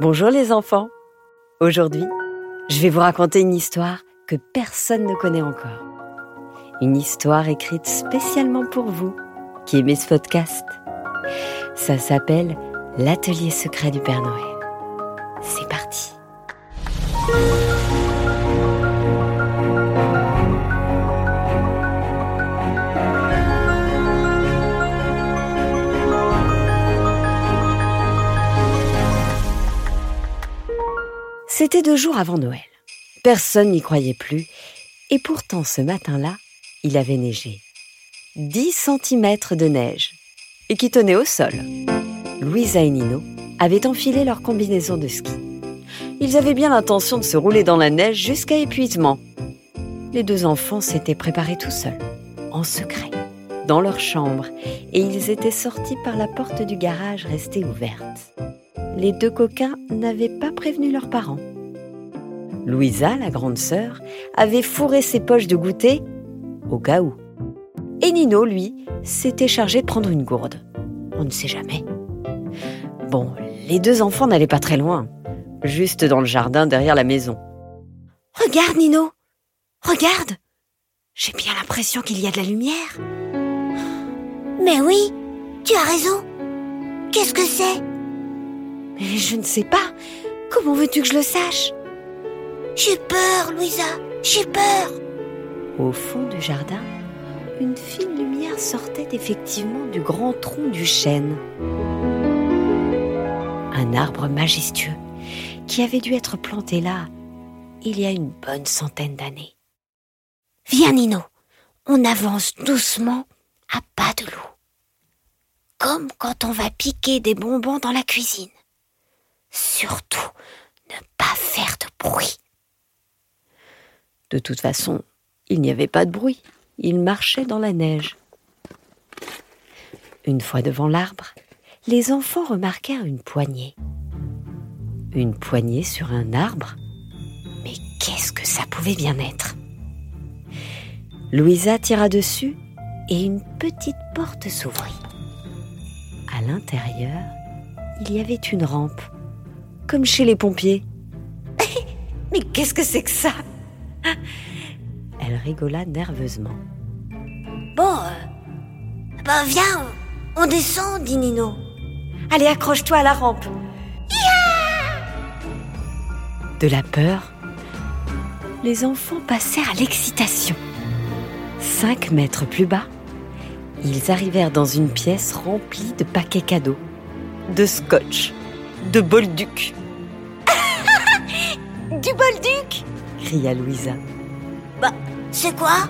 Bonjour les enfants. Aujourd'hui, je vais vous raconter une histoire que personne ne connaît encore. Une histoire écrite spécialement pour vous qui aimez ce podcast. Ça s'appelle L'atelier secret du Père Noël. C'est parti. C'était deux jours avant Noël. Personne n'y croyait plus, et pourtant ce matin-là, il avait neigé. 10 cm de neige, et qui tenait au sol. Louisa et Nino avaient enfilé leur combinaison de ski. Ils avaient bien l'intention de se rouler dans la neige jusqu'à épuisement. Les deux enfants s'étaient préparés tout seuls, en secret, dans leur chambre, et ils étaient sortis par la porte du garage restée ouverte. Les deux coquins n'avaient pas prévenu leurs parents. Louisa, la grande sœur, avait fourré ses poches de goûter au cas où. Et Nino, lui, s'était chargé de prendre une gourde. On ne sait jamais. Bon, les deux enfants n'allaient pas très loin, juste dans le jardin derrière la maison. Regarde, Nino Regarde J'ai bien l'impression qu'il y a de la lumière. Mais oui, tu as raison. Qu'est-ce que c'est? Mais je ne sais pas. Comment veux-tu que je le sache? J'ai peur, Louisa. J'ai peur. Au fond du jardin, une fine lumière sortait effectivement du grand tronc du chêne. Un arbre majestueux qui avait dû être planté là il y a une bonne centaine d'années. Viens, Nino. On avance doucement à pas de loup. Comme quand on va piquer des bonbons dans la cuisine. Surtout, ne pas faire de bruit. De toute façon, il n'y avait pas de bruit. Il marchait dans la neige. Une fois devant l'arbre, les enfants remarquèrent une poignée. Une poignée sur un arbre Mais qu'est-ce que ça pouvait bien être? Louisa tira dessus et une petite porte s'ouvrit. À l'intérieur, il y avait une rampe, comme chez les pompiers. Mais qu'est-ce que c'est que ça? Elle rigola nerveusement. Bon, euh, bah viens, on descend, dit Nino. Allez, accroche-toi à la rampe. De la peur, les enfants passèrent à l'excitation. Cinq mètres plus bas, ils arrivèrent dans une pièce remplie de paquets cadeaux, de scotch, de bolduc. Du bolduc? Cria Louisa. Bah, c'est quoi?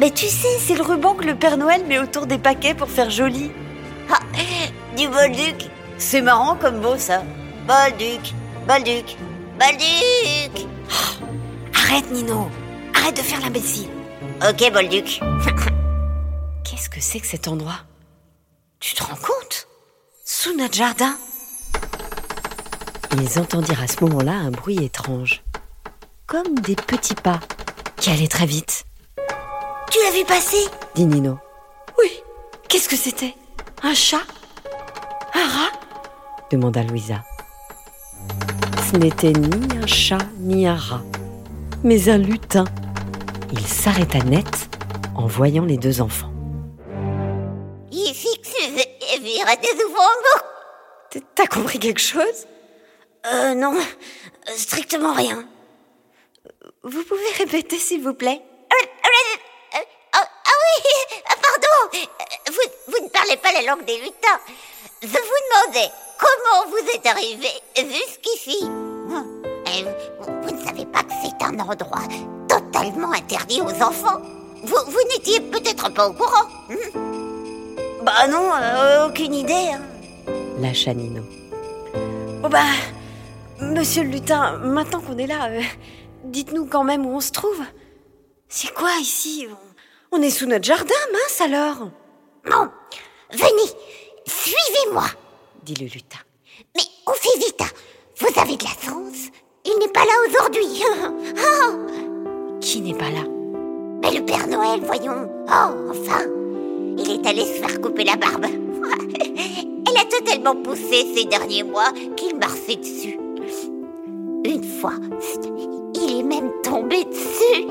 Mais tu sais, c'est le ruban que le Père Noël met autour des paquets pour faire joli. Ah, Du bolduc. C'est marrant comme mot, ça. Bolduc, bolduc, bolduc. Arrête, Nino. Arrête de faire l'imbécile. Ok, bolduc. Qu'est-ce que c'est que cet endroit? Tu te rends compte? Sous notre jardin. Ils entendirent à ce moment-là un bruit étrange, comme des petits pas qui allaient très vite, Tu l'as vu passer? dit Nino. Oui, qu'est-ce que c'était? Un chat? Un rat? demanda Louisa. Ce n'était ni un chat ni un rat, mais un lutin. Il s'arrêta net en voyant les deux enfants. T'as compris quelque chose? Euh, non, strictement rien. Vous pouvez répéter s'il vous plaît? Ah, oui, pardon, vous, vous ne parlez pas la langue des lutins. Je vous demandais comment vous êtes arrivé jusqu'ici. Hum, vous, ne savez pas que c'est un endroit totalement interdit aux enfants. Vous, vous n'étiez peut-être pas au courant. hum Bah non, euh, aucune idée. hein. lâcha Nino. Oh bah, monsieur le lutin, maintenant qu'on est là, euh, dites-nous quand même où on se trouve. C'est quoi ici? On, on est sous notre jardin, mince alors Bon, venez, suivez-moi. dit le lutin. Mais on fait vite. hein. Vous avez de la chance. Il n'est pas là aujourd'hui. Ah, Qui n'est pas là? Mais le Père Noël, voyons. Oh, enfin. Il est allé se faire couper la barbe. Elle a totalement poussé ces derniers mois qu'il marchait dessus. Une fois, tombé dessus.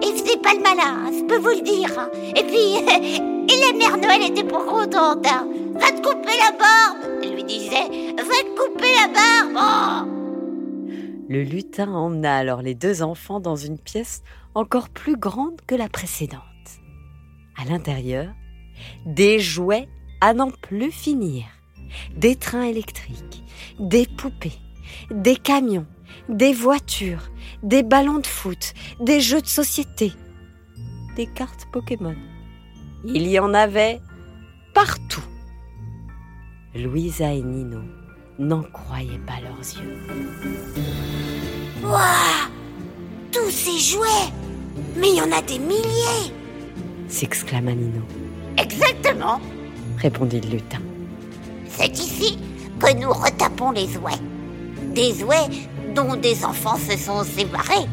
Il faisait pas le malin, hein, je peux vous le dire. Et puis, et la mère Noël était pas contente. Hein. Va te couper la barbe Elle lui disait, va te couper la barbe oh. Le lutin emmena alors les deux enfants dans une pièce encore plus grande que la précédente. À l'intérieur, des jouets à n'en plus finir, des trains électriques, des poupées, des camions, des voitures, des ballons de foot, des jeux de société, des cartes Pokémon. Il y en avait partout. Louisa et Nino n'en croyaient pas leurs yeux. Waouh Tous ces jouets Mais il y en a des milliers s'exclama Nino. Exactement, répondit le lutin. C'est ici que nous retapons les jouets. Des jouets des enfants se sont séparés.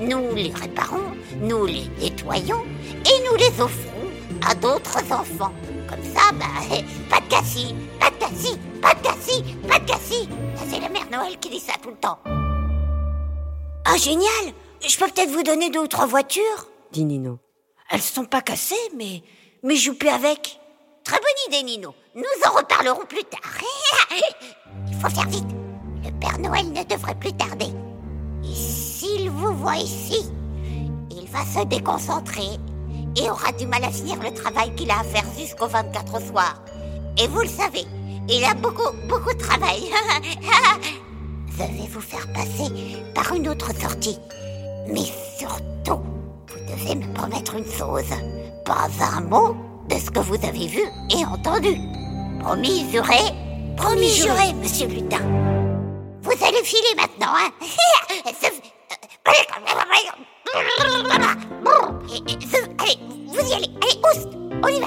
Nous les réparons, nous les nettoyons et nous les offrons à d'autres enfants. Comme ça, bah, pas de cassis, pas de cassis, pas de cassis, pas de cassis. C'est la mère Noël qui dit ça tout le temps. Ah, génial Je peux peut-être vous donner d'autres voitures dit Nino. Elles sont pas cassées, mais, mais je avec. Très bonne idée, Nino. Nous en reparlerons plus tard. Il faut faire vite. Père Noël ne devrait plus tarder. Et s'il vous voit ici, il va se déconcentrer et aura du mal à finir le travail qu'il a à faire jusqu'au 24 au soir. Et vous le savez, il a beaucoup, beaucoup de travail. Je vais vous faire passer par une autre sortie. Mais surtout, vous devez me promettre une chose. Pas un mot de ce que vous avez vu et entendu. Promis, juré Promis, juré, monsieur Lutin. Vous allez filer maintenant, hein Allez, vous y allez. Allez, oust, on y va.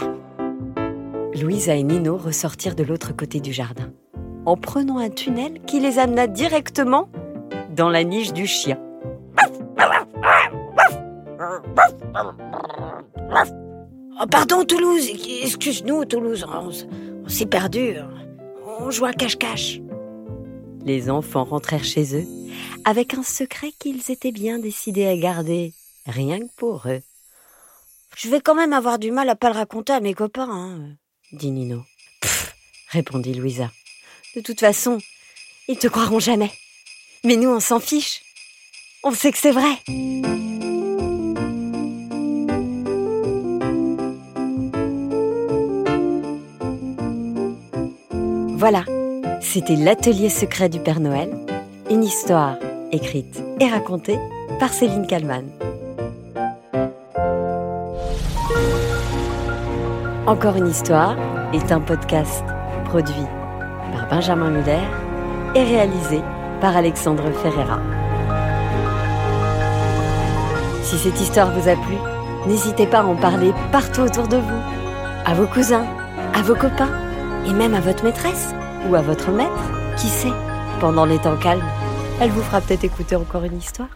Louisa et Nino ressortirent de l'autre côté du jardin, en prenant un tunnel qui les amena directement dans la niche du chien. Oh, pardon, Toulouse. Excuse-nous, Toulouse. On, s'est perdu. On joue à cache-cache. Les enfants rentrèrent chez eux avec un secret qu'ils étaient bien décidés à garder, rien que pour eux. Je vais quand même avoir du mal à pas le raconter à mes copains, hein, dit Nino. Pfff, répondit Louisa. De toute façon, ils te croiront jamais. Mais nous, on s'en fiche. On sait que c'est vrai. Voilà, c'était l'atelier secret du Père Noël, une histoire écrite et racontée par Céline Kallmann. Encore une histoire est un podcast produit par Benjamin Muller et réalisé par Alexandre Ferreira. Si cette histoire vous a plu, n'hésitez pas à en parler partout autour de vous, à vos cousins, à vos copains et même à votre maîtresse ou à votre maître. Qui sait, pendant les temps calmes, elle vous fera peut-être écouter encore une histoire.